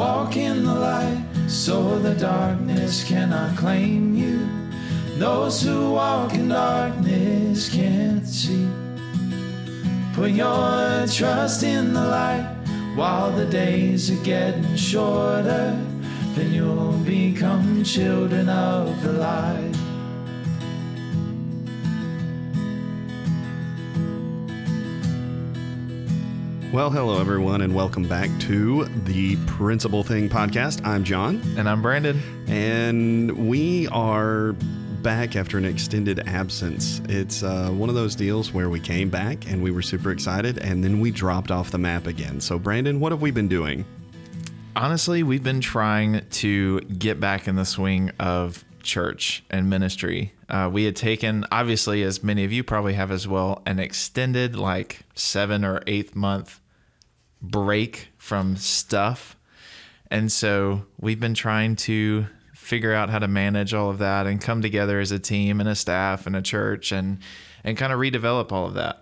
Walk in the light so the darkness cannot claim you. Those who walk in darkness can't see. Put your trust in the light while the days are getting shorter. Then you'll become children of the light. Well, hello, everyone, and welcome back to the Principal Thing podcast. I'm John, And I'm Brandon. and we are back after an extended absence. It's uh, one of those deals where we came back and we were super excited, and then we dropped off the map again. So, Brandon, what have we been doing? Honestly, we've been trying to get back in the swing of church and ministry. Uh, we had taken, obviously, as many of you probably have as well, an extended, like seven or eighth month break from stuff. And so we've been trying to figure out how to manage all of that and come together as a team and a staff and a church and and kind of redevelop all of that.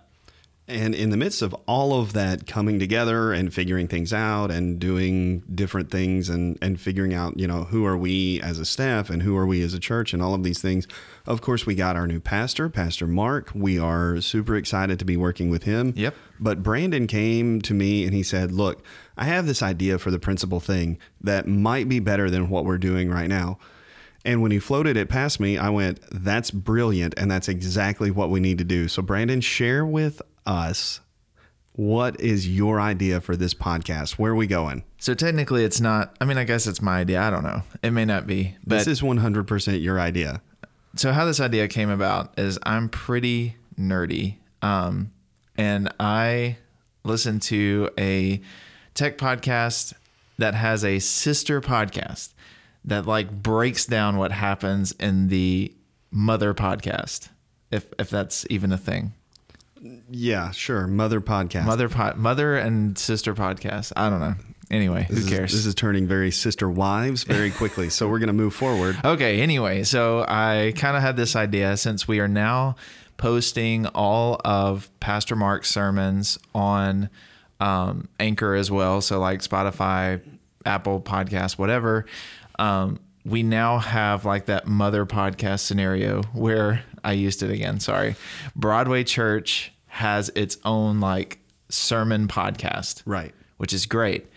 And in the midst of all of that coming together and figuring things out and doing different things and, and figuring out, you know, who are we as a staff and who are we as a church and all of these things, of course, we got our new pastor, Pastor Mark. We are super excited to be working with him. Yep. But Brandon came to me and he said, Look, I have this idea for the principal thing that might be better than what we're doing right now. And when he floated it past me, I went, That's brilliant. And that's exactly what we need to do. So, Brandon, share with us what is your idea for this podcast? Where are we going? So technically it's not I mean I guess it's my idea. I don't know. It may not be. But This is 100% your idea. so how this idea came about is I'm pretty nerdy, um, and I listen to a tech podcast that has a sister podcast that like breaks down what happens in the mother podcast, if if that's even a thing. Yeah, sure. Mother podcast. Mother pod, mother and sister podcast. I don't know. Anyway, who This is- cares? this is turning very sister wives very quickly. so, we're going to move forward. Okay, anyway, so I kind of had this idea since we are now posting all of Pastor Mark's sermons on um, Anchor as well. So, like Spotify, Apple podcast whatever. Um, we now have like that mother podcast scenario where I used it again. Sorry. Broadway Church has its own like sermon podcast Right. which is great.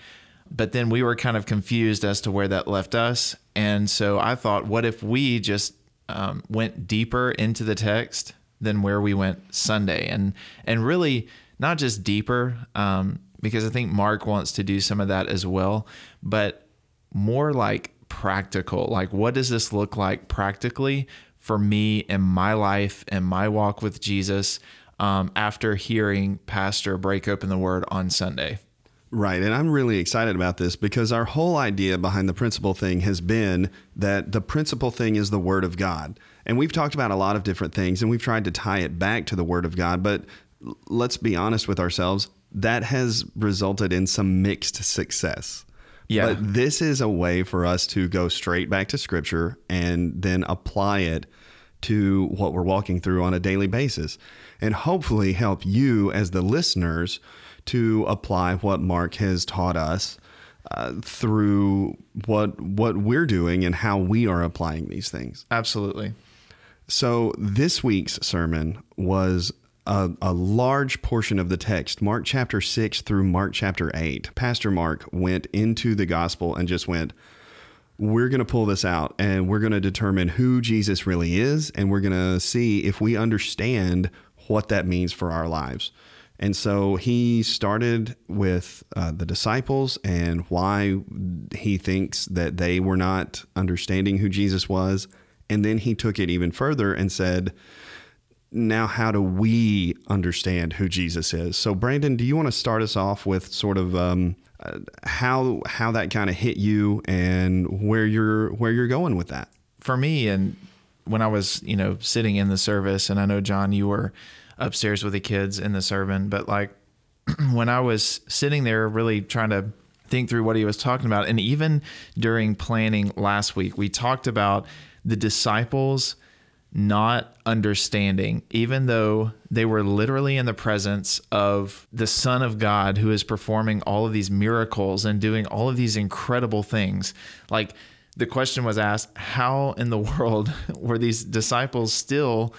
But then we were kind of confused as to where that left us. And so I thought, what if we just um, went deeper into the text than where we went Sunday? And, and really, not just deeper, um, because I think Mark wants to do some of that as well, but more like practical. Like, what does this look like practically for me in my life and my walk with Jesus um, after hearing Pastor break open the word on Sunday? Right. And I'm really excited about this because our whole idea behind the principal thing has been that the principal thing is the Word of God. And we've talked about a lot of different things and we've tried to tie it back to the Word of God. But let's be honest with ourselves, that has resulted in some mixed success. Yeah. But this is a way for us to go straight back to Scripture and then apply it to what we're walking through on a daily basis and hopefully help you as the listeners to apply what Mark has taught us uh, through what what we're doing and how we are applying these things. Absolutely. So this week's sermon was a, a large portion of the text, Mark chapter 6 through Mark chapter 8. Pastor Mark went into the gospel and just went, we're going to pull this out and we're going to determine who Jesus really is. And we're going to see if we understand what that means for our lives. And so he started with uh, the disciples and why he thinks that they were not understanding who Jesus was. And then he took it even further and said, now how do we understand who Jesus is? So, Brandon, do you want to start us off with sort of um, uh, how how that kind of hit you and where you're where you're going with that? For me, and when I was, you know, sitting in the service, and I know John, you were upstairs with the kids in the sermon, but like when I was sitting there, really trying to think through what he was talking about, and even during planning last week, we talked about the disciples not understanding, even though they were literally in the presence of the Son of God who is performing all of these miracles and doing all of these incredible things. Like the question was asked, how in the world were these disciples still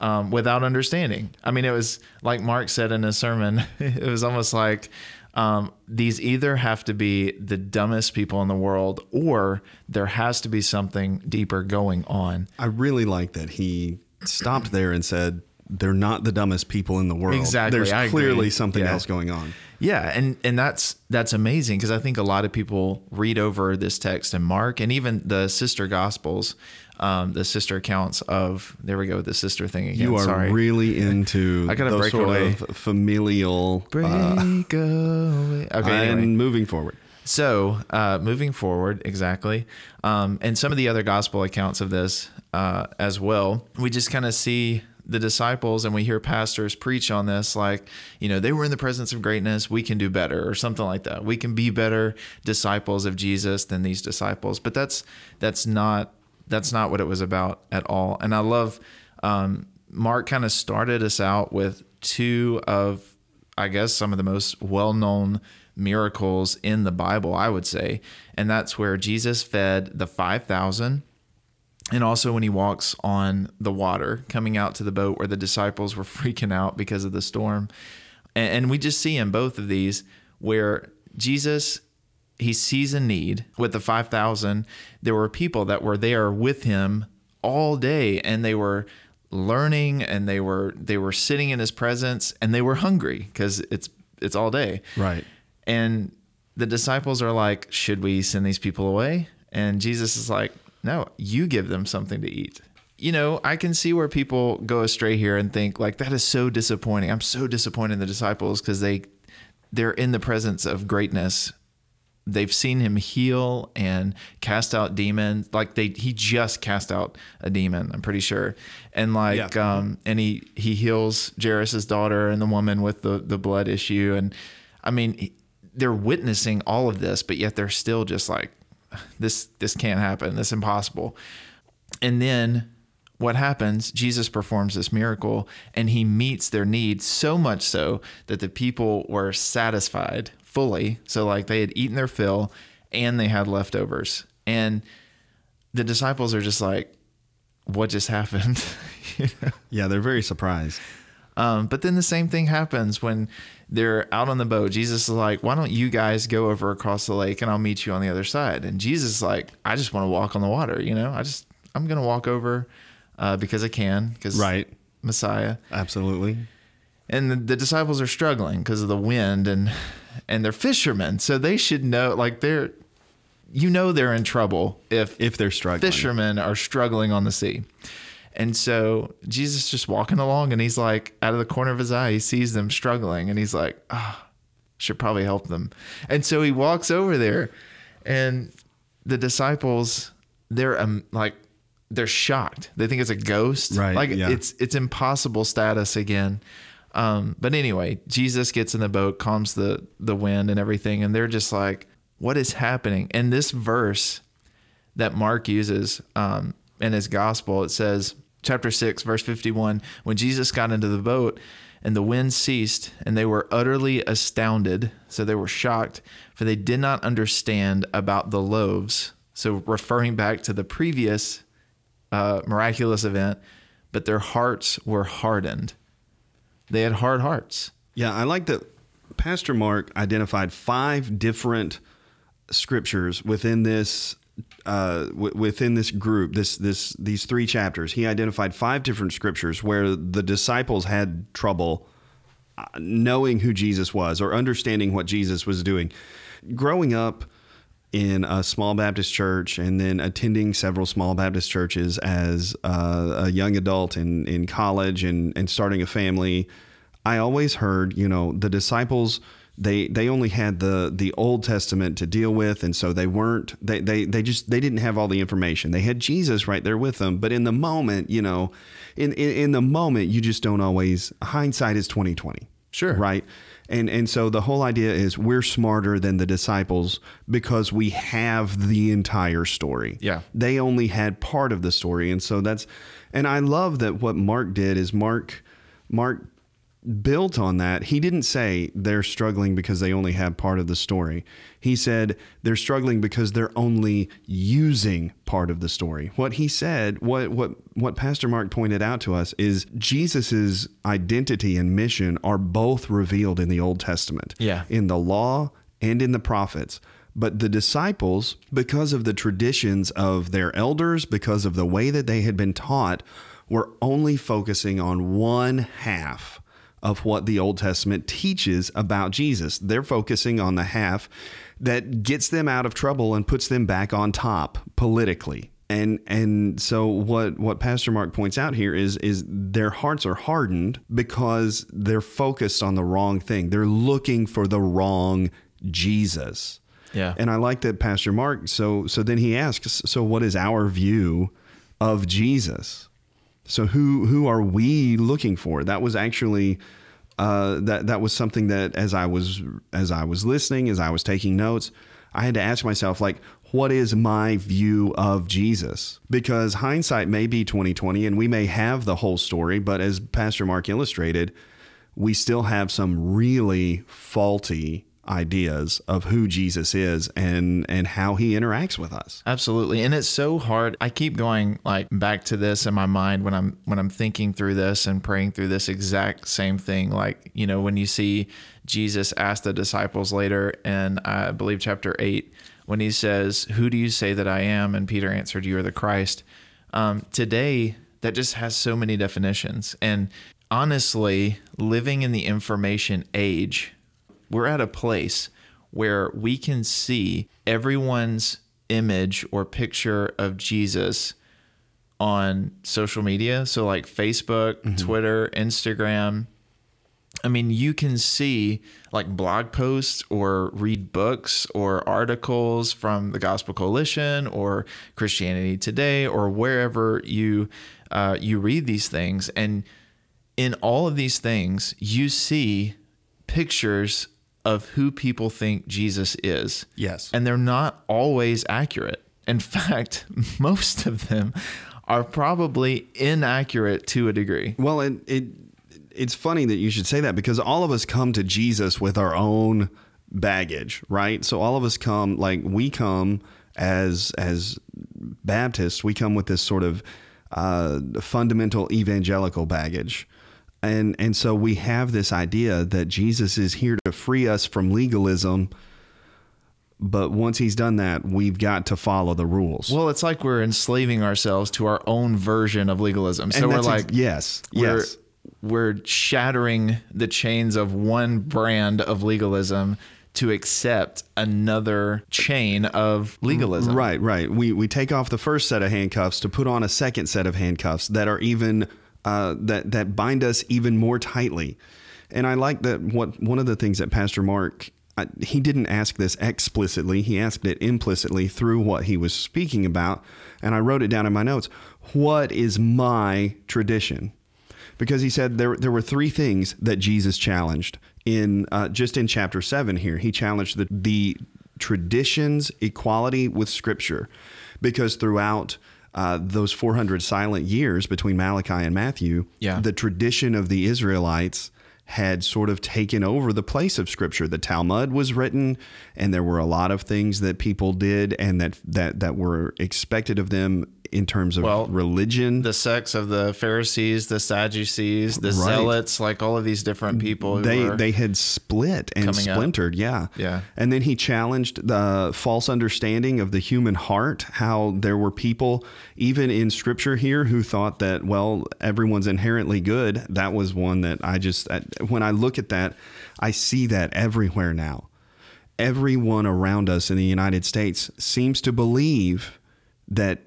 um, without understanding? I mean, it was like Mark said in his sermon, it was almost like, um, these either have to be the dumbest people in the world or there has to be something deeper going on. I really like that he stopped there and said, they're not the dumbest people in the world. Exactly. There's I clearly agree. something Yeah. else going on. Yeah, and and that's that's amazing because I think a lot of people read over this text in Mark and even the sister gospels, um, the sister accounts of there we go with the sister thing again. You are Sorry. really into I gotta those break sort away. of familial. break uh, away. Okay, and anyway. moving forward. So, uh, moving forward, exactly, um, and some of the other gospel accounts of this uh, as well, we just kind of see the disciples and we hear pastors preach on this like, you know, they were in the presence of greatness, we can do better, or something like that. We can be better disciples of Jesus than these disciples. But that's that's not that's not what it was about at all. And I love um, Mark kind of started us out with two of I guess some of the most well-known miracles in the Bible, I would say. And that's where Jesus fed the 5,000 and also when he walks on the water coming out to the boat where the disciples were freaking out because of the storm. And we just see in both of these where Jesus he sees a need with the 5000 there were people that were there with him all day and they were learning and they were they were sitting in his presence and they were hungry because it's it's all day. Right. and the disciples are like should we send these people away? And jesus is like no you give them something to eat. You know i can see where people go astray here and think like that is so disappointing. I'm so disappointed in the disciples because they they're in the presence of greatness they've seen him heal and cast out demons like they he just cast out a demon i'm pretty sure. And like Yeah. um and he he heals jairus's daughter and the woman with the the blood issue. And i mean they're witnessing all of this but yet they're still just like this this can't happen. This is impossible. And then what happens? Jesus performs this miracle and he meets their needs so much so that the people were satisfied fully. So, like, they had eaten their fill and they had leftovers. And the disciples are just like, what just happened? you know? Yeah, they're very surprised. Um, but then the same thing happens when they're out on the boat. Jesus is like, why don't you guys go over across the lake and I'll meet you on the other side? And Jesus is like, I just want to walk on the water. You know, I just, I'm going to walk over uh, because I can, because Right. Messiah. Absolutely. And the, the disciples are struggling because of the wind and, and they're fishermen. So they should know, like, they're, you know, they're in trouble if, If they're struggling. fishermen are struggling on the sea. And so Jesus just walking along and he's like, out of the corner of his eye, he sees them struggling and he's like, ah, should probably help them. And so he walks over there and the disciples, they're um, like, they're shocked. They think it's a ghost. Right, Like yeah. it's, it's impossible status again. Um, but anyway, Jesus gets in the boat, calms the, the wind and everything. And they're just like, what is happening? And this verse, that Mark uses um, in his gospel. It says, chapter 6, verse 51 When Jesus got into the boat and the wind ceased, and they were utterly astounded, so they were shocked, for they did not understand about the loaves. So, referring back to the previous uh, miraculous event, but their hearts were hardened. They had hard hearts. Yeah, I like that Pastor Mark identified five different scriptures within this uh, w- within this group, this this these three chapters. He identified five different scriptures where the disciples had trouble uh, knowing who Jesus was or understanding what Jesus was doing. Growing up in a small Baptist church and then attending several small Baptist churches as uh, a young adult in, in college and, and starting a family, I always heard, you know, the disciples they they only had the the Old Testament to deal with, and so they weren't they they they just they didn't have all the information. They had Jesus right there with them, but in the moment, you know, in in, in the moment, you just don't always hindsight is twenty twenty. Sure. Right. And and so the whole idea is we're smarter than the disciples because we have the entire story. Yeah. They only had part of the story. And so that's and I love that what Mark did is Mark Mark built on that. He didn't say they're struggling because they only have part of the story. He said they're struggling because they're only using part of the story. What he said, what what what Pastor Mark pointed out to us is Jesus's identity and mission are both revealed in the Old Testament. Yeah. In the law and in the prophets. But the disciples, because of the traditions of their elders, because of the way that they had been taught, were only focusing on one half of what the Old Testament teaches about Jesus. They're focusing on the half that gets them out of trouble and puts them back on top politically. And and so what what Pastor Mark points out here is is their hearts are hardened because they're focused on the wrong thing. They're looking for the wrong Jesus. Yeah. And I like that Pastor Mark so so then he asks so what is our view of Jesus? So who who are we looking for? That was actually uh, that that was something that as I was as I was listening, as I was taking notes, I had to ask myself like, what is my view of Jesus? Because hindsight may be twenty twenty, and we may have the whole story, but as Pastor Mark illustrated, we still have some really faulty ideas of who Jesus is and and how he interacts with us. Absolutely. And it's so hard. I keep going like back to this in my mind when I'm when I'm thinking through this and praying through this exact same thing. Like, you know, when you see Jesus ask the disciples later in I believe chapter 8 when he says, "Who do you say that I am?" and Peter answered, "You are the Christ." Um, today that just has so many definitions. And honestly, living in the information age, we're at a place where we can see everyone's image or picture of Jesus on social media. So, like Facebook, Twitter, Instagram. I mean, you can see like blog posts or read books or articles from the Gospel Coalition or Christianity Today or wherever you uh, you read these things, and in all of these things, you see pictures of who people think Jesus is. Yes. And they're not always accurate. In fact, most of them are probably inaccurate to a degree. Well, it, it it's funny that you should say that because all of us come to Jesus with our own baggage, right? So all of us come like we come as as Baptists, we come with this sort of uh, fundamental evangelical baggage. And and so we have this idea that Jesus is here to free us from legalism, but once he's done that, we've got to follow the rules. Well, it's like we're enslaving ourselves to our own version of legalism. So we're that's ex- like, yes, we're, yes. we're shattering the chains of one brand of legalism to accept another chain of legalism. Right, right. We we take off the first set of handcuffs to put on a second set of handcuffs that are even uh, that that bind us even more tightly. And I like that. What one of the things that Pastor Mark I, he didn't ask this explicitly. He asked it implicitly through what he was speaking about, and I wrote it down in my notes. What is my tradition? because he said there there were three things that Jesus challenged in uh, just in chapter seven. Here, he challenged the the traditions equality with Scripture, because throughout. Uh, those 400 silent years between Malachi and Matthew, Yeah. the tradition of the Israelites had sort of taken over the place of Scripture. The Talmud was written, and there were a lot of things that people did and that that that were expected of them in terms of Well, religion. The sects of the Pharisees, the Sadducees, the Zealots, like all of these different people. Who they they had split and coming up. splintered yeah Yeah. and then he challenged the false understanding of the human heart how there were people even in scripture here who thought that well everyone's inherently good that was one that i just when i look at that i see that everywhere now everyone around us in the united states seems to believe that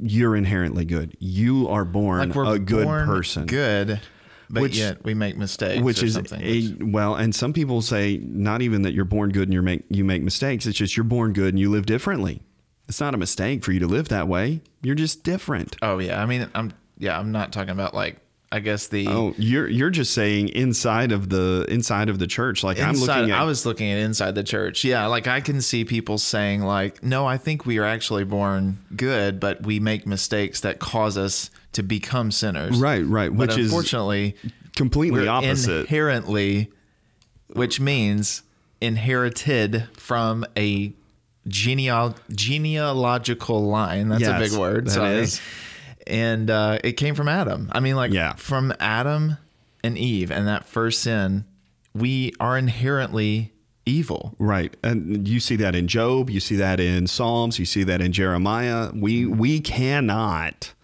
you're inherently good. You are born like we're a good born person. good, but Which- yet we make mistakes. which is something. a, well and some people say not even that you're born good and you make you make mistakes. It's just you're born good and you live differently. It's not a mistake for you to live that way. You're just different. Oh yeah, I mean, I'm yeah, I'm not talking about like I guess the Oh, you're you're just saying inside of the inside of the church. Like I'm looking at I was looking at inside the church. Yeah, like I can see people saying like, "No, I think we are actually born good, but we make mistakes that cause us to become sinners." right, right, which is unfortunately, completely opposite. inherently, which means inherited from a geneal genealogical line. That's a big word. that sorry. is. And uh, it came from Adam. I mean, like Yeah. from Adam and Eve and that first sin, we are inherently evil. Right. And you see that in Job, you see that in Psalms, you see that in Jeremiah. We we cannot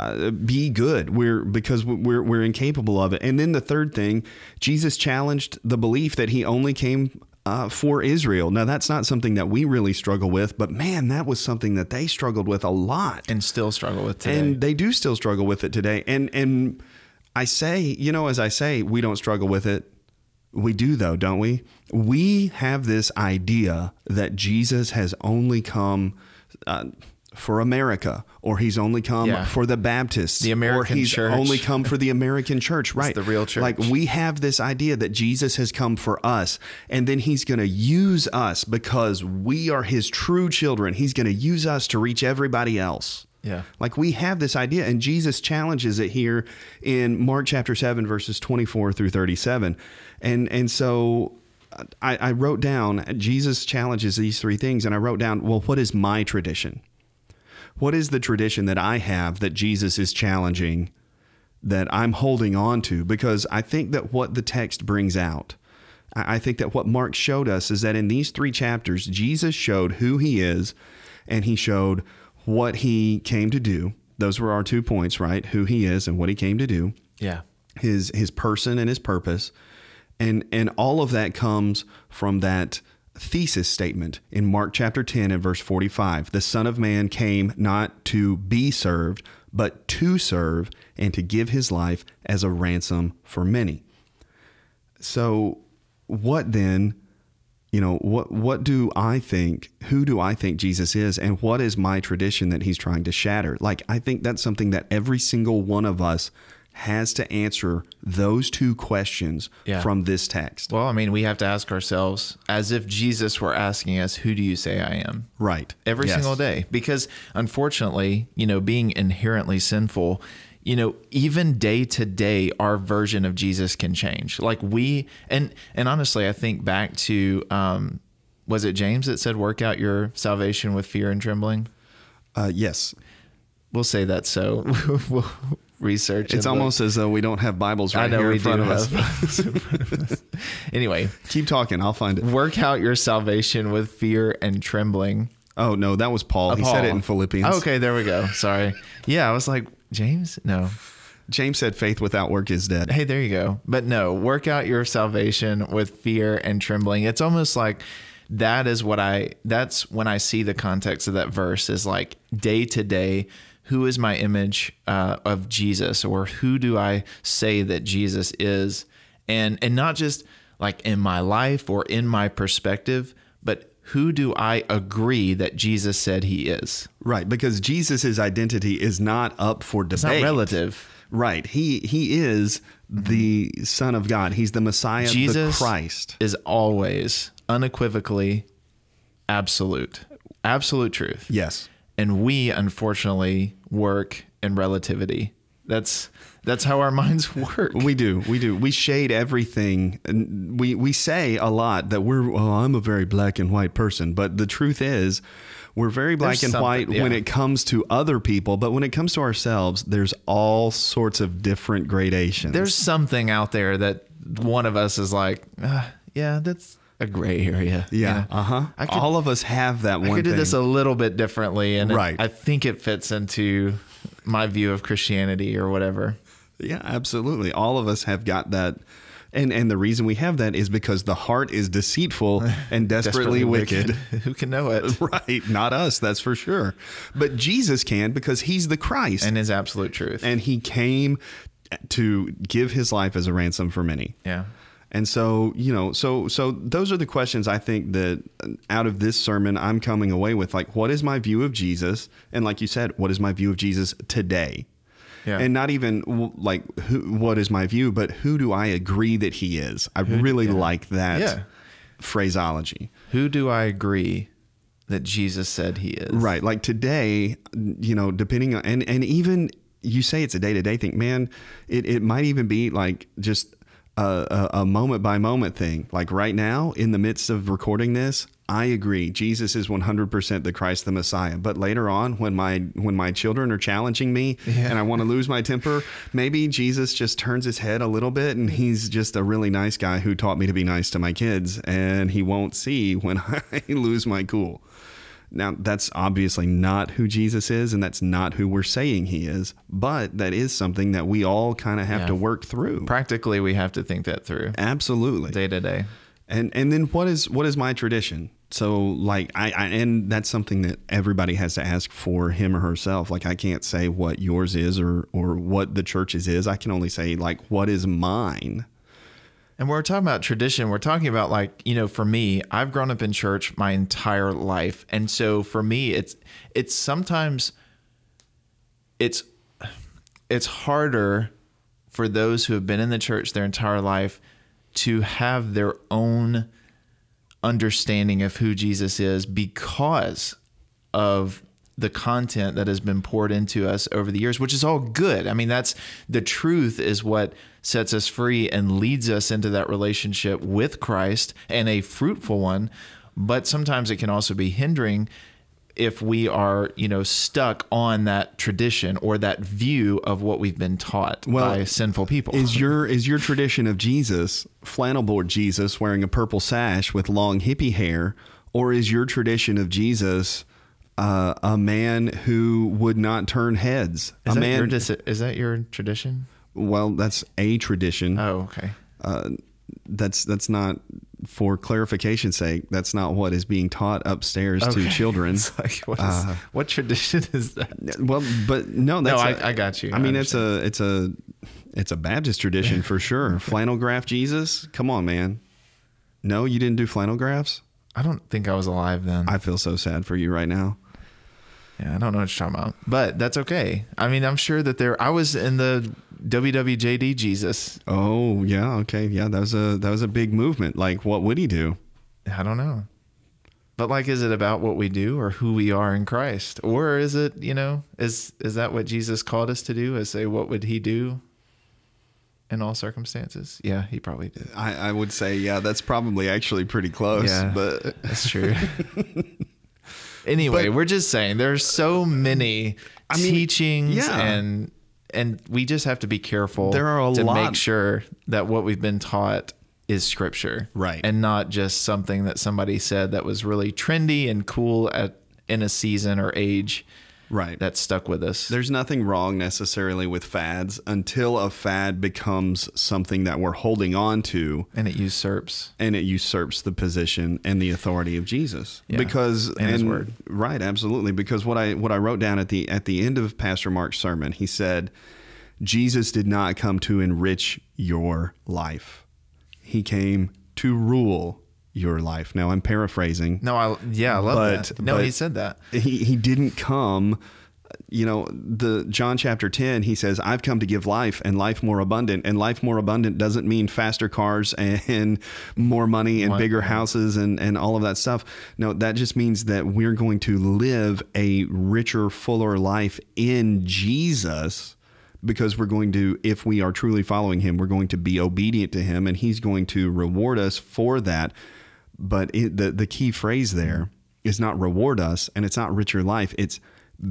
uh, be good. We're because we're we're incapable of it. And then the third thing, Jesus challenged the belief that he only came uh, for Israel. Now that's not something that we really struggle with, but man, that was something that they struggled with a lot. And still struggle with today. And they do still struggle with it today. And and I say, you know, as I say, we don't struggle with it. We do though, don't we? We have this idea that Jesus has only come uh, for America, or he's only come Yeah. for the Baptists, The American or he's church. only come for the American church, right? the real church. Like we have this idea that Jesus has come for us, and then he's going to use us because we are his true children. He's going to use us to reach everybody else. Yeah. Like we have this idea, and Jesus challenges it here in Mark chapter 7, verses 24 through 37. And and so I, I wrote down Jesus challenges these three things, and I wrote down, well, what is my tradition? What is the tradition that I have that Jesus is challenging that I'm holding on to? Because I think that what the text brings out, I think that what Mark showed us is that in these three chapters, Jesus showed who he is and he showed what he came to do. Those were our two points, right? Who he is and what he came to do yeah. his his person and his purpose and and all of that comes from that thesis statement in Mark chapter 10 and verse 45 the son of man came not to be served but to serve and to give his life as a ransom for many. So what then you know what what do i think who do i think jesus is and what is my tradition that he's trying to shatter? Like i think that's something that every single one of us has to answer those two questions Yeah. from this text. Well, I mean, we have to ask ourselves as if Jesus were asking us, Who do you say I am? right. Every Yes. single day. Because unfortunately you know being inherently sinful you know even day to day our version of jesus can change. Like we and and honestly i think back to um was it james that said work out your salvation with fear and trembling? Uh, yes. We'll say that so. We'll research it's look. almost as though we don't have bibles right i know here we in front do of us. Anyway keep talking. I'll find it. work out your salvation with fear and trembling. Oh no that was paul. Uh, he said it in philippians. Oh, okay there we go. Sorry. Yeah i was like james? No. James said faith without work is dead. Hey, there you go. But no, work out your salvation with fear and trembling. It's almost like that is what I that's when I see the context of that verse is like day to day, who is my image uh, of Jesus or who do I say that Jesus is? And and not just like in my life or in my perspective, but who do I agree that Jesus said he is? right because jesus' identity is not up for debate It's not relative. Right. He he is the Son of God. He's the Messiah, Jesus the Christ. is always unequivocally absolute, absolute truth. Yes. And we unfortunately work in relativity. That's that's how our minds work. We do. We do. We shade everything. And we we say a lot that we're well, I'm a very black and white person, but the truth is we're very black There's and white something- when it comes to other people, but when it comes to ourselves, there's all sorts of different gradations. There's something out there that one of us is like, "Ah, yeah, that's a gray area. you yeah, know? uh-huh. All of us have that I one could do this a little bit differently, and it- Right. I think it fits into my view of Christianity or whatever. Yeah, absolutely. All of us have got that. And and the reason we have that is because the heart is deceitful and desperately, wicked. Who can know it? right, not us, that's for sure. But Jesus can because he's the Christ And is absolute truth. and he came to give his life as a ransom for many. yeah. And so, you know, so so those are the questions I think that uh, out of this sermon I'm coming away with like what is my view of Jesus? And like you said, what is my view of Jesus today? Yeah. And not even like who, what is my view, but who do I agree that he is? I really like that Yeah. phraseology. Who do I agree that Jesus said he is? Right. Like today, you know, depending on, and, and even you say it's a day to day thing, man, it, it might even be like just a, a, a moment by moment thing. Like right now, in the midst of recording this, I agree. Jesus is 100% the Christ, the Messiah. But later on, when my when my children are challenging me and I want to lose my temper, maybe Jesus just turns his head a little bit and he's just a really nice guy who taught me to be nice to my kids, and he won't see when I lose my cool. Now, that's obviously not who Jesus is, and that's not who we're saying he is, but that is something that we all kind of have Yeah. to work through. Practically, we have to think that through Absolutely. day to day. And and then what is what is my tradition? So like I, I and that's something that everybody has to ask for him or herself. Like I can't say what yours is or or what the church's is. I can only say like what is mine. And when we're talking about tradition. We're talking about like, you know, for me, I've grown up in church my entire life. And so for me, it's it's sometimes it's it's harder for those who have been in the church their entire life to have their own understanding of who Jesus is because of the content that has been poured into us over the years, which is all good. I mean, that's the truth is what sets us free and leads us into that relationship with Christ and a fruitful one. But sometimes it can also be hindering if we are, you know, stuck on that tradition or that view of what we've been taught Well, by sinful people. Is your is your tradition of Jesus flannel board Jesus wearing a purple sash with long hippie hair, or is your tradition of Jesus uh, a man who would not turn heads? is, a that man. your, dis- is that your tradition? well, that's a tradition. Oh, okay. uh, that's that's not for clarification's sake. That's not what is being taught upstairs to children. Like, what, is, what tradition is that? Well, but no, that's no. I- a- I got you. I I mean, it's a it's a it's a Baptist tradition for sure. Flannel graph Jesus, come on, man. No, you didn't do flannel graphs. I don't think I was alive then. I feel so sad for you right now. yeah, I don't know what you're talking about, but that's okay. I mean, I'm sure that there. I was in the WWJD Jesus. Oh yeah, okay, yeah. That was a that was a big movement. Like, what would he do? I don't know, but like, is it about what we do or who we are in Christ, or is it you know is is that what Jesus called us to do? Is say what would he do in all circumstances? Yeah, he probably did. I, I would say, yeah, that's probably actually pretty close. Yeah. but That's true. anyway, But- we're just saying there's so many I mean, teachings yeah. and and we just have to be careful There are a to lot- make sure that what we've been taught is scripture. Right. And not just something that somebody said that was really trendy and cool at in a season or age right. that stuck with us. There's nothing wrong necessarily with fads until a fad becomes something that we're holding on to and it usurps. and it usurps the position and the authority of Jesus. Yeah, Because and his word. Right, absolutely. Because what I what I wrote down at the at the end of Pastor Mark's sermon, he said, Jesus did not come to enrich your life. He came to rule your life. Now I'm paraphrasing. No, I yeah, I love But- that. No, but- he said that. he he didn't come you know the John chapter 10 he says I've come to give life and life more abundant and life more abundant doesn't mean faster cars and more money and What? bigger houses and and all of that stuff no that just means that we're going to live a richer fuller life in Jesus because we're going to if we are truly following him we're going to be obedient to him and he's going to reward us for that but it, the the key phrase there is not reward us and it's not richer life it's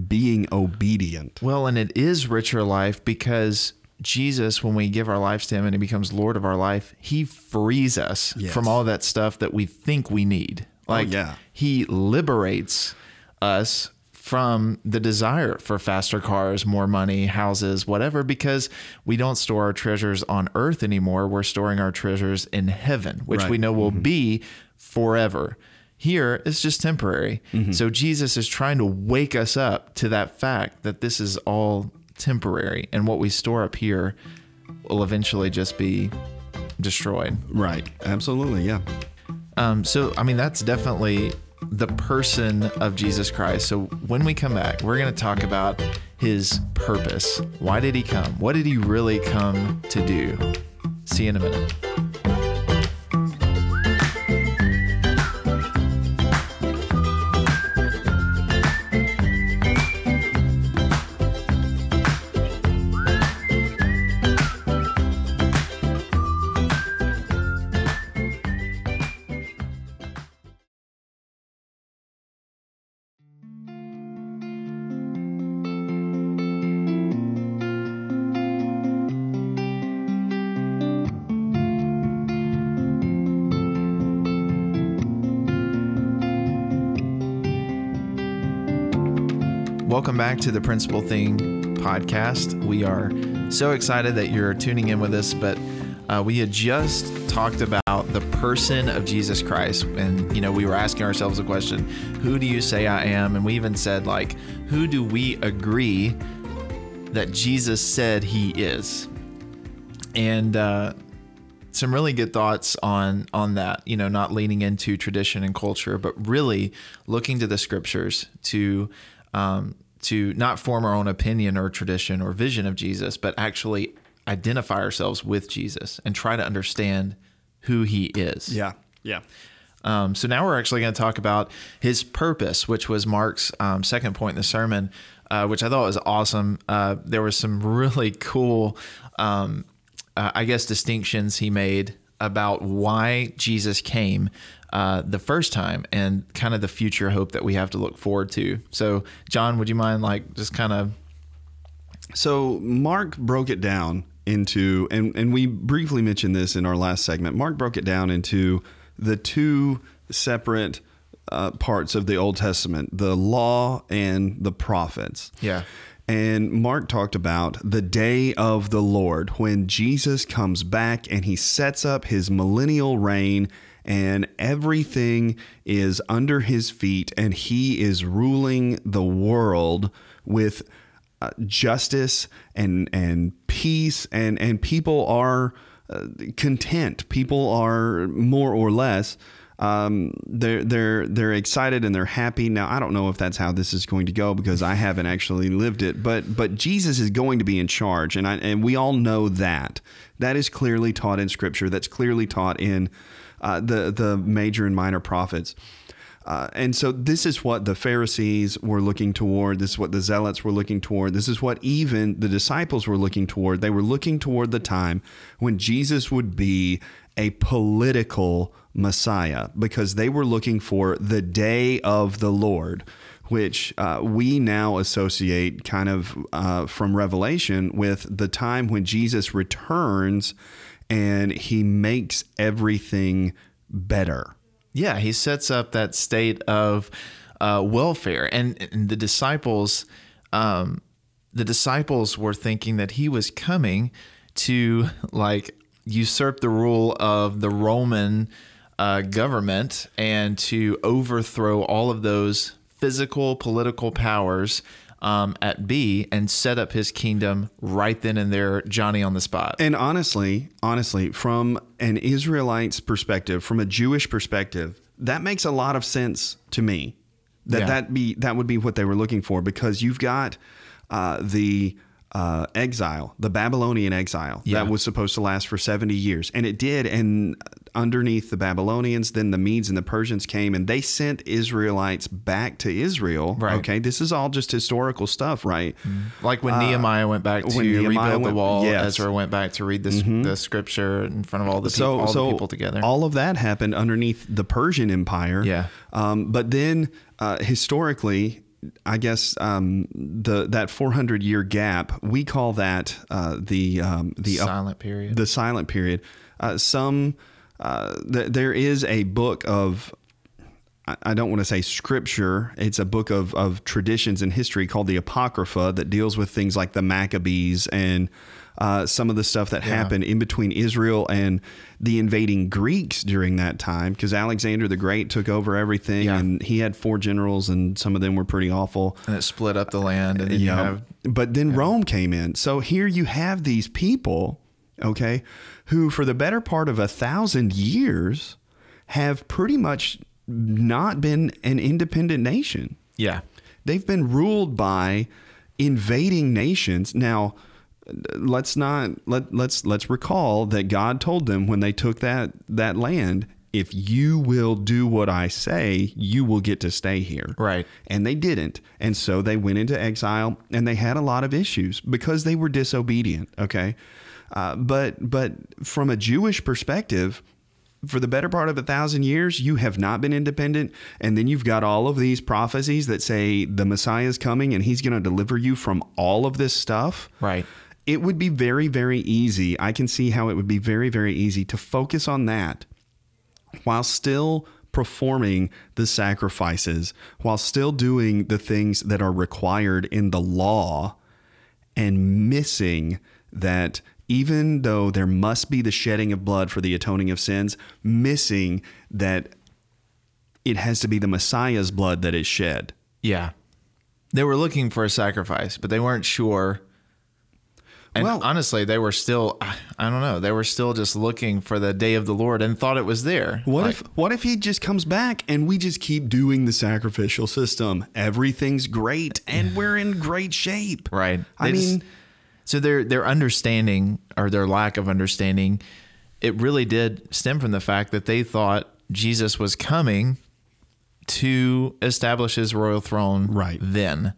being obedient Well, and it is richer life because Jesus, when we give our lives to Him and He becomes Lord of our life, He frees us Yes. from all that stuff that we think we need. Oh, like, yeah. He liberates us from the desire for faster cars, more money, houses, whatever, because we don't store our treasures on earth anymore. We're storing our treasures in heaven, which Right. we know will mm-hmm. be forever. Here, it's just temporary. So Jesus is trying to wake us up to that fact that this is all temporary, and what we store up here will eventually just be destroyed. right absolutely yeah Um, so, I mean, that's definitely the person of Jesus Christ. So when we come back, we're going to talk about his purpose. Why did he come? What did he really come to do? See you in a minute. Welcome back to the Principal Thing podcast. We are so excited that you're tuning in with us, but uh, we had just talked about the person of Jesus Christ. And, you know, we were asking ourselves a question Who do you say I am? And we even said, like, who do we agree that Jesus said he is? And, uh, some really good thoughts on on that you know not leaning into tradition and culture but really looking to the scriptures to um, to not form our own opinion or tradition or vision of Jesus, but actually identify ourselves with Jesus and try to understand who he is. Yeah. Yeah. Um, so now we're actually going to talk about his purpose, which was Mark's um, second point in the sermon, uh, which I thought was awesome. Uh, there was some really cool, um, uh, I guess, distinctions he made about why Jesus came uh, the first time and kind of the future hope that we have to look forward to. So, John, would you mind like just kind of? So Mark broke it down into, and and we briefly mentioned this in our last segment. Mark broke it down into the two separate uh, parts of the Old Testament: the law and the prophets. Yeah. And Mark talked about the day of the Lord when Jesus comes back and he sets up his millennial reign and everything is under his feet and he is ruling the world with uh, justice and and peace and and people are uh, content people are more or less um, they're they're they're excited and they're happy. Now I don't know if that's how this is going to go because I haven't actually lived it, but but Jesus is going to be in charge, and I, and we all know that. That is clearly taught in Scripture. That's clearly taught in uh, the the major and minor prophets. Uh, and so this is what the Pharisees were looking toward. This is what the Zealots were looking toward. This is what even the disciples were looking toward. They were looking toward the time when Jesus would be a political Messiah because they were looking for the day of the Lord, which uh, we now associate kind of uh, from Revelation with the time when Jesus returns and he makes everything better. Yeah, he sets up that state of uh, welfare, and, and, the disciples, um, the disciples were thinking that he was coming to like usurp the rule of the Roman uh, government and to overthrow all of those physical political powers um, at B and set up his kingdom right then and there, Johnny on the spot. And honestly, honestly, from an Israelite's perspective, from a Jewish perspective, that makes a lot of sense to me. That yeah. that be that would be what they were looking for because you've got uh, the uh, exile, the Babylonian exile yeah. that was supposed to last for 70 years. And it did. And underneath the Babylonians, then the Medes and the Persians came and they sent Israelites back to Israel. Right. Okay. This is all just historical stuff, right? Mm-hmm. Like when uh, Nehemiah went back to rebuild the wall, yes. Ezra went back to read the, mm-hmm. the scripture in front of all the, so, people, all so the people together. All of that happened underneath the Persian Empire. Yeah. Um, but then uh, historically, I guess um, the that 400 year gap we call that uh, the um, the silent up, period. The silent period. Uh, some uh, th- there is a book of I don't want to say scripture. It's a book of of traditions and history called the Apocrypha that deals with things like the Maccabees and uh, some of the stuff that yeah. happened in between Israel and the invading Greeks during that time, because Alexander the Great took over everything, yeah. and he had four generals, and some of them were pretty awful. And it split up the land, and then yeah. you have. But then. Rome came in, so here you have these people, okay, who for the better part of a thousand years have pretty much not been an independent nation. Yeah. They've been ruled by invading nations. Now, let's not let let's let's recall that God told them when they took that that land, if you will do what I say, you will get to stay here. Right. And they didn't. And so they went into exile and they had a lot of issues because they were disobedient, okay? Uh, but but from a Jewish perspective, for the better part of a thousand years, you have not been independent. And then you've got all of these prophecies that say the Messiah is coming and he's going to deliver you from all of this stuff. Right. It would be very, very easy. I can see how it would be very, very easy to focus on that while still performing the sacrifices, while still doing the things that are required in the law, and missing that even though there must be the shedding of blood for the atoning of sins, missing that it has to be the Messiah's blood that is shed. Yeah. They were looking for a sacrifice, but they weren't sure. And Well- honestly, they were still, I don't know, they were still just looking for the day of the Lord and thought it was there. What Like, if what if he just comes back and we just keep doing the sacrificial system? Everything's great and we're in great shape. Right. I They just- mean, so their their understanding or their lack of understanding, it really did stem from the fact that they thought Jesus was coming to establish his royal throne Right. then.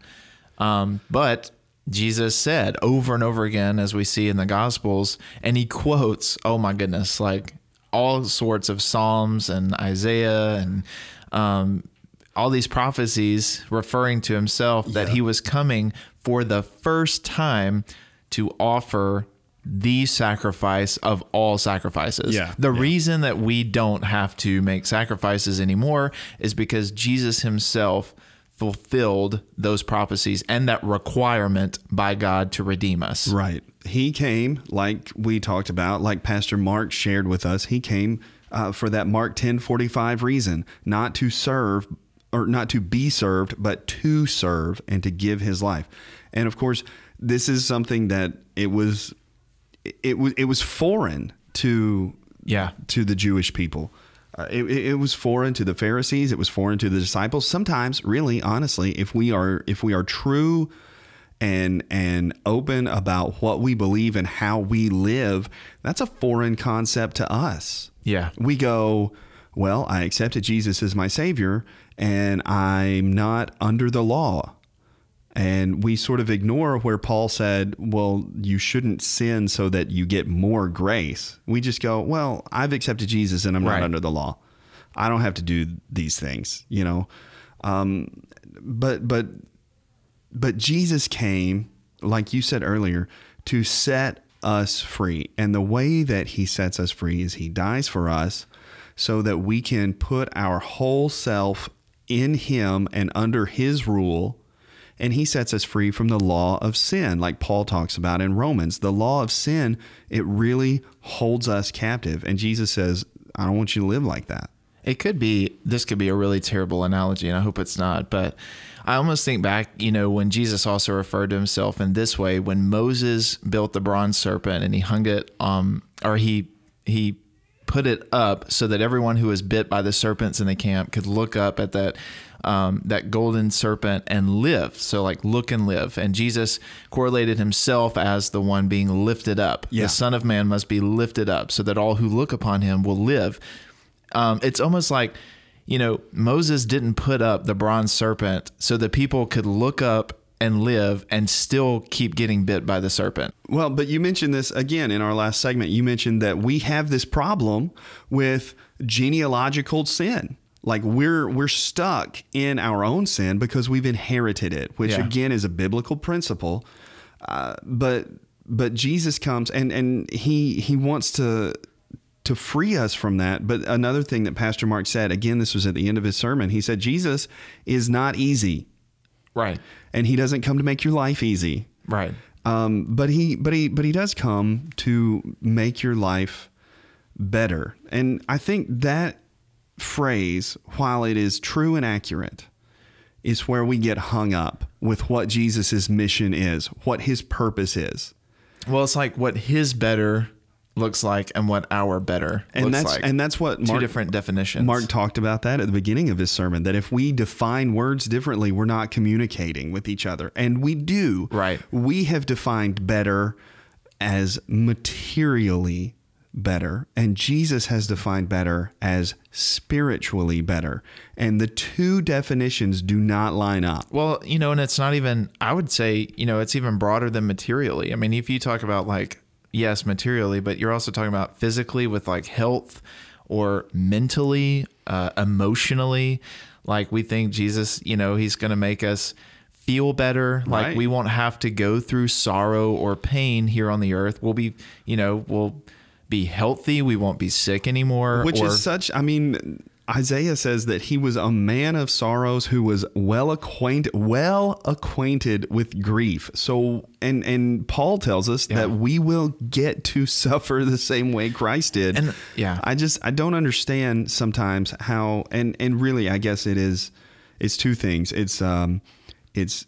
Um, but Jesus said over and over again, as we see in the Gospels, and he quotes, oh my goodness, like all sorts of Psalms and Isaiah and um, all these prophecies referring to himself that he was coming for the first time to offer the sacrifice of all sacrifices. Yeah, The yeah. reason that we don't have to make sacrifices anymore is because Jesus himself fulfilled those prophecies and that requirement by God to redeem us. Right. He came, like we talked about, like Pastor Mark shared with us, he came uh, for that Mark 10 45 reason, not to serve or not to be served, but to serve and to give his life. And of course, this is something that it was it was it was foreign to Yeah. to the Jewish people. Uh, it, it it was foreign to the Pharisees. It was foreign to the disciples. Sometimes, really, honestly, if we are if we are true and and open about what we believe and how we live, that's a foreign concept to us. Yeah. We go, well, I accepted Jesus as my savior, and I'm not under the law. And we sort of ignore where Paul said, well, you shouldn't sin so that you get more grace. We just go, well, I've accepted Jesus and I'm Right. not under the law. I don't have to do these things, you know. Um, but but but Jesus came, like you said earlier, to set us free. And the way that he sets us free is he dies for us so that we can put our whole self in him and under his rule. And he sets us free from the law of sin, like Paul talks about in Romans. The law of sin, it really holds us captive. And Jesus says, I don't want you to live like that. It could be, this could be a really terrible analogy, and I hope it's not. But I almost think back, you know, when Jesus also referred to himself in this way, when Moses built the bronze serpent and he hung it, um, or he, he, put it up so that everyone who was bit by the serpents in the camp could look up at that um, that golden serpent and live. So like look and live. And Jesus correlated himself as the one being lifted up. Yeah. The Son of Man must be lifted up so that all who look upon him will live. Um, it's almost like, you know, Moses didn't put up the bronze serpent so that people could look up and live and still keep getting bit by the serpent. Well, but you mentioned this again in our last segment. You mentioned that we have this problem with genealogical sin. Like we're we're stuck in our own sin because we've inherited it, which Yeah. again is a biblical principle. Uh, but but Jesus comes and and he he wants to to free us from that. But another thing that Pastor Mark said again, this was at the end of his sermon. He said Jesus is not easy, Right. and he doesn't come to make your life easy. Right. Um, but he, but he, but he does come to make your life better. And I think that phrase, while it is true and accurate, is where we get hung up with what Jesus's mission is, what his purpose is. Well, it's like what his better looks like and what our better and looks that's like. and that's what two Mark, different definitions. Mark talked about that at the beginning of his sermon that if we define words differently, we're not communicating with each other. And we do. Right. We have defined better as materially better, and Jesus has defined better as spiritually better. And the two definitions do not line up. Well, you know, and it's not even, I would say, you know, it's even broader than materially. I mean, if you talk about like, yes, materially, but you're also talking about physically with like health or mentally, uh, emotionally. Like we think Jesus, you know, he's going to make us feel better. Like Right. we won't have to go through sorrow or pain here on the earth. We'll be, you know, we'll be healthy. We won't be sick anymore. Which or, is such, I mean, Isaiah says that he was a man of sorrows who was well acquainted, well acquainted with grief. So, and and Paul tells us Yeah. that we will get to suffer the same way Christ did. And- yeah. I just I don't understand sometimes how, and and really, I guess it is, it's two things. It's um, it's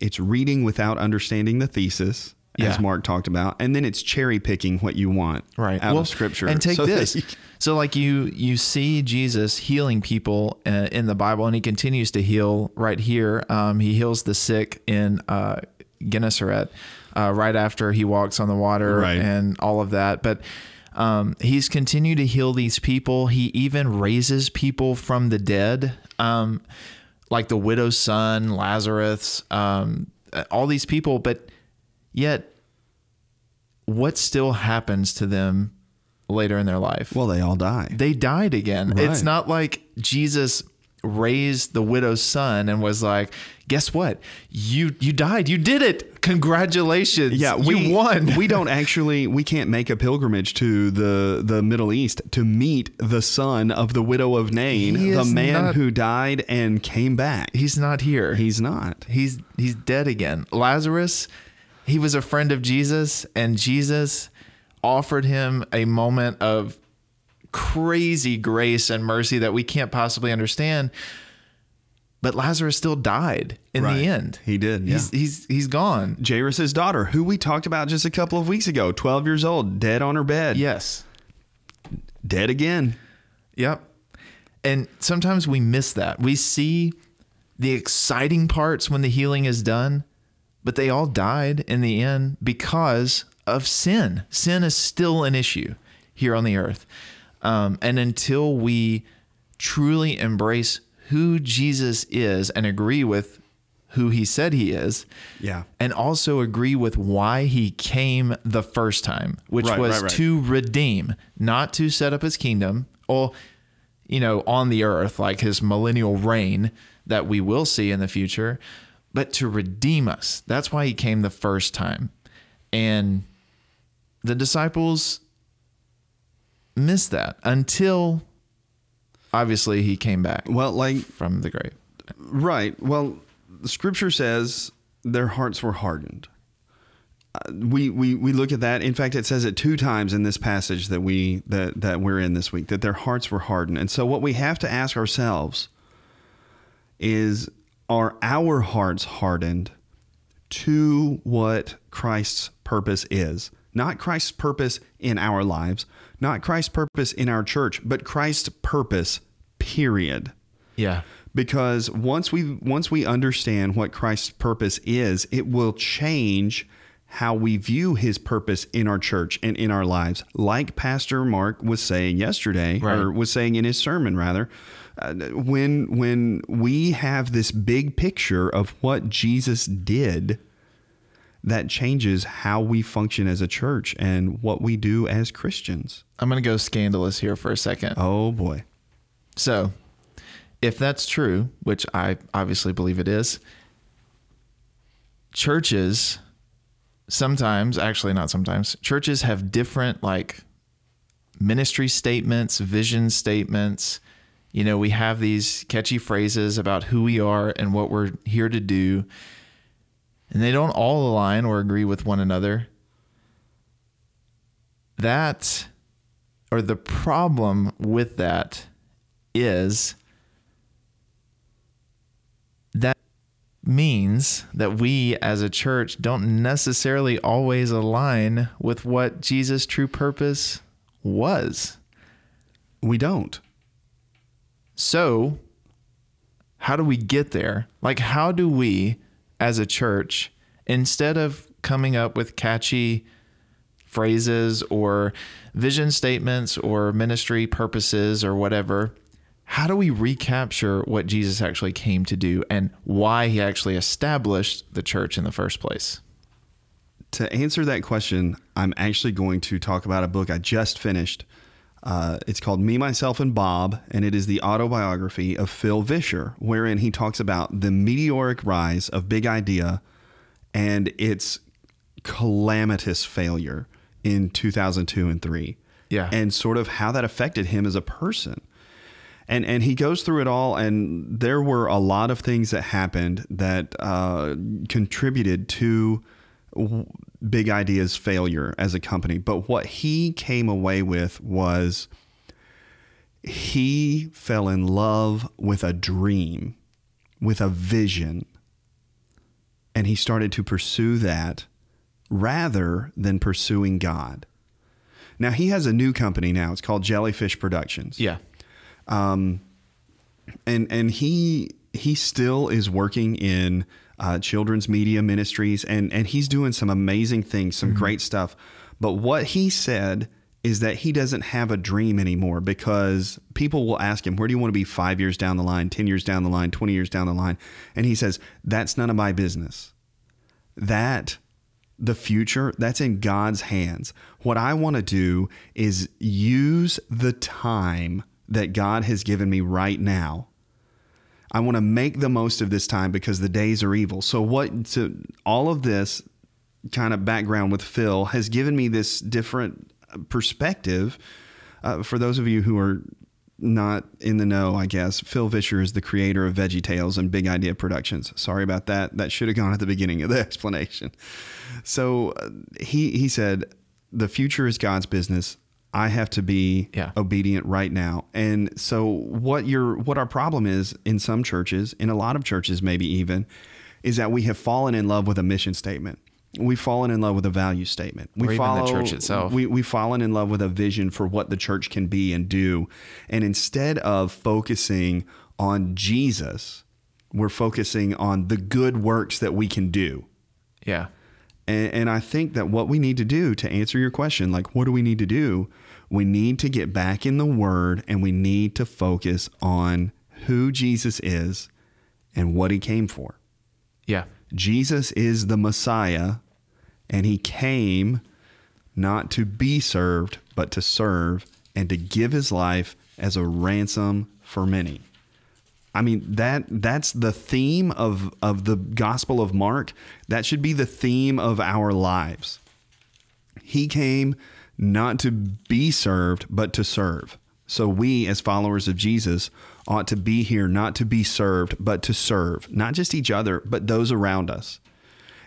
it's reading without understanding the thesis. As Mark talked about, and then it's cherry picking what you want right. out of Scripture. and take so this. you- so like you you see jesus healing people uh, in the bible and he continues to heal right here. Um, he heals the sick in uh, gennesaret uh, right after he walks on the water Right. and all of that. But um, he's continued to heal these people. He even raises people from the dead um, like the widow's son lazarus um, all these people. But yet what still happens to them later in their life well, they all die. they died again. It's not like Jesus raised the widow's son and was like, "Guess what? You you died. You did it. Congratulations. Yeah, we you won." we don't actually we can't make a pilgrimage to the the Middle East to meet the son of the widow of Nain, He the man not- who died and came back. he's not here. He's not. he's he's dead again. Lazarus, he was a friend of Jesus, and Jesus offered him a moment of crazy grace and mercy that we can't possibly understand. But Lazarus still died in Right. the end. He did, He's he's he's gone. Jairus' daughter, who we talked about just a couple of weeks ago, 12 years old, dead on her bed. Yes. Dead again. Yep. And sometimes we miss that. We see the exciting parts when the healing is done, but they all died in the end because of sin. Sin is still an issue here on the earth. Um, and until we truly embrace who Jesus is and agree with who he said he is, Yeah. and also agree with why he came the first time, which Right, was right, right. to redeem, not to set up his kingdom or, you know, on the earth, like his millennial reign that we will see in the future, but to redeem us. That's why he came the first time. And the disciples missed that until obviously he came back Well, like from the grave. Right. Well, the scripture says their hearts were hardened. Uh, we, we we look at that. In fact, it says it two times in this passage that we that that we're in this week that their hearts were hardened. And so what we have to ask ourselves is are our hearts hardened to what Christ's purpose is? Not Christ's purpose in our lives, not Christ's purpose in our church, but Christ's purpose period Yeah. because once we once we understand what Christ's purpose is, it will change how we view his purpose in our church and in our lives. Like Pastor Mark was saying yesterday Right. or was saying in his sermon rather, uh, when when we have this big picture of what Jesus did, that changes how we function as a church and what we do as Christians. I'm going to go scandalous here for a second. Oh boy. So, if that's true, which I obviously believe it is, churches sometimes, actually not sometimes, churches have different like ministry statements, vision statements. You know, we have these catchy phrases about who we are and what we're here to do, and they don't all align or agree with one another. That, or the problem with that is that means that we as a church don't necessarily always align with what Jesus' true purpose was. We don't. So, how do we get there? Like, how do we as a church, instead of coming up with catchy phrases or vision statements or ministry purposes or whatever, how do we recapture what Jesus actually came to do and why he actually established the church in the first place? To answer that question, I'm actually going to talk about a book I just finished. Uh, it's called Me, Myself, and Bob, and it is the autobiography of Phil Vischer, wherein he talks about the meteoric rise of Big Idea and its calamitous failure in 2002 and 3. Yeah. And sort of how that affected him as a person. And, and he goes through it all, and there were a lot of things that happened that uh, contributed to Big Idea's failure as a company. But what he came away with was he fell in love with a dream, with a vision, and he started to pursue that rather than pursuing God. Now he has a new company now. It's called Jellyfish Productions. Yeah. Um, and and he he still is working in uh, children's media ministries, and and he's doing some amazing things, some great stuff. But what he said is that he doesn't have a dream anymore because people will ask him, "Where do you want to be five years down the line, ten years down the line, twenty years down the line?" And he says, "That's none of my business. That." the future that's in God's hands. What I want to do is use the time that God has given me right now. I want to make the most of this time because the days are evil. So what so all of this kind of background with Phil has given me this different perspective. Uh, for those of you who are not in the know, I guess Phil Vischer is the creator of Veggie Tales and Big Idea Productions. Sorry about that. That should have gone at the beginning of the explanation. So uh, he he said, "The future is God's business. I have to be Yeah. obedient right now." And so what your what our problem is in some churches, in a lot of churches, maybe even, is that we have fallen in love with a mission statement. We've fallen in love with a value statement. We Or even the church itself. We, we've fallen in love with a vision for what the church can be and do. And instead of focusing on Jesus, we're focusing on the good works that we can do. Yeah. And, and I think that what we need to do to answer your question, like, what do we need to do? We need to get back in the Word and we need to focus on who Jesus is and what he came for. Yeah. Jesus is the Messiah, and he came not to be served, but to serve and to give his life as a ransom for many. I mean that that's the theme of of the Gospel of Mark. That should be the theme of our lives. He came not to be served, but to serve. So we, as followers of Jesus, ought to be here not to be served, but to serve, not just each other, but those around us.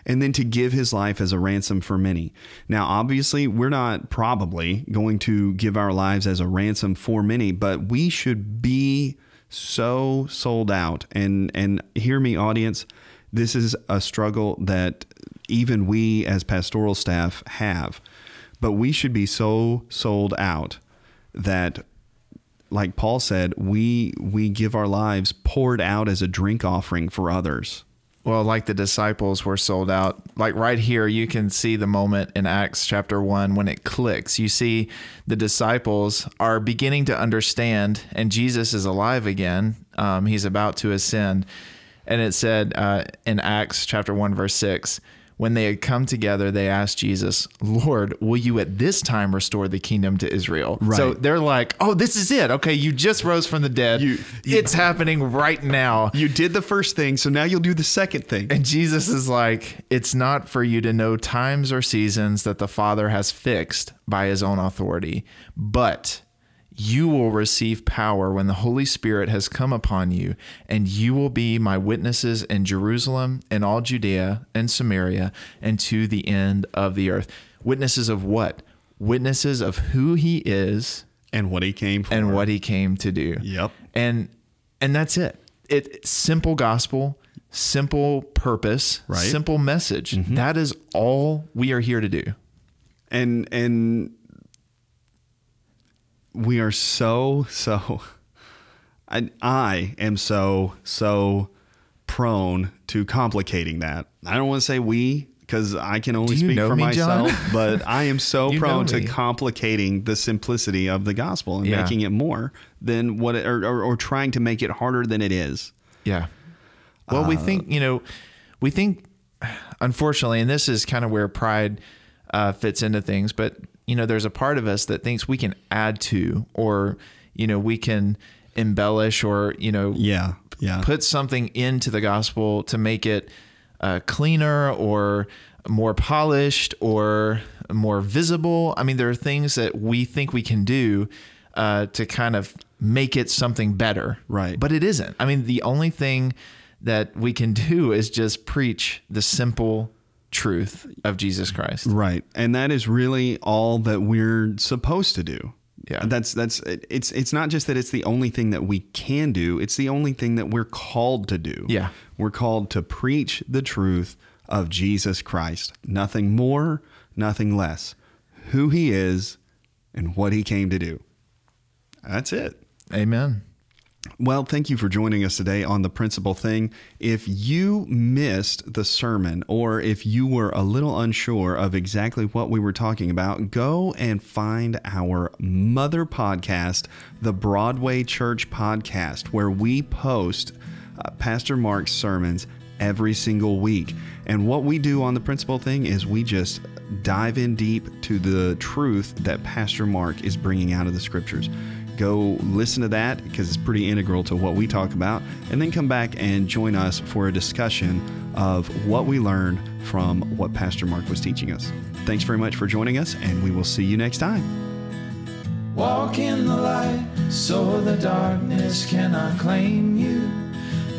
And then to give his life as a ransom for many. Now, obviously, we're not probably going to give our lives as a ransom for many, but we should be so sold out. And and hear me, audience, this is a struggle that even we as pastoral staff have. But we should be so sold out that like Paul said, we we give our lives poured out as a drink offering for others. Well, like the disciples were sold out. Like right here, you can see the moment in Acts chapter 1 when it clicks. You see the disciples are beginning to understand, and Jesus is alive again. Um, he's about to ascend. And it said uh, in Acts chapter 1, verse 6 when they had come together, they asked Jesus, Lord, will you at this time restore the kingdom to Israel? Right. So they're like, oh, this is it. Okay, you just rose from the dead. You- you- it's happening right now. You did the first thing, so now you'll do the second thing. And Jesus is like, it's not for you to know times or seasons that the Father has fixed by his own authority, but you will receive power when the Holy Spirit has come upon you, and you will be my witnesses in Jerusalem and all Judea and Samaria and to the end of the earth. Witnesses of what? Witnesses of who he is And what he came for. and what he came to do. Yep. And and that's it. It simple gospel, simple purpose, Right. simple message. Mm-hmm. That is all we are here to do. and and we are so so I, I am so so prone to complicating that i don't want to say we because i can only speak for me, myself but i am so prone to complicating the simplicity of the gospel and Yeah. making it more than what it, or, or, or trying to make it harder than it is Yeah. Well, we think, you know, we think, unfortunately, and this is kind of where pride uh, fits into things, but, you know, there's a part of us that thinks we can add to or, you know, we can embellish or, you know, yeah yeah put something into the gospel to make it uh, cleaner or more polished or more visible. I mean, there are things that we think we can do uh, to kind of make it something better. Right. But it isn't. I mean, the only thing that we can do is just preach the simple truth of Jesus Christ. Right. And that is really all that we're supposed to do. Yeah. That's that's it's it's not just that it's the only thing that we can do, it's the only thing that we're called to do. Yeah. We're called to preach the truth of Jesus Christ. Nothing more, nothing less. Who he is and what he came to do. That's it. Amen. Well, thank you for joining us today on The Principal Thing. If you missed the sermon or if you were a little unsure of exactly what we were talking about, go and find our mother podcast, the Broadway Church Podcast, where we post uh, Pastor Mark's sermons every single week. And what we do on The Principal Thing is we just dive in deep to the truth that Pastor Mark is bringing out of the scriptures go listen to that because it's pretty integral to what we talk about, and then come back and join us for a discussion of what we learned from what Pastor Mark was teaching us. Thanks very much for joining us, and we will see you next time. Walk in the light so the darkness cannot claim you.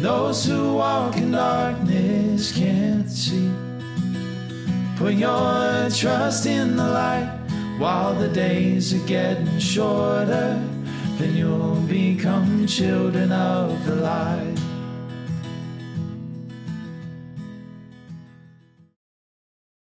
Those who walk in darkness can't see. Put your trust in the light while the days are getting shorter. Then you'll become children of the light.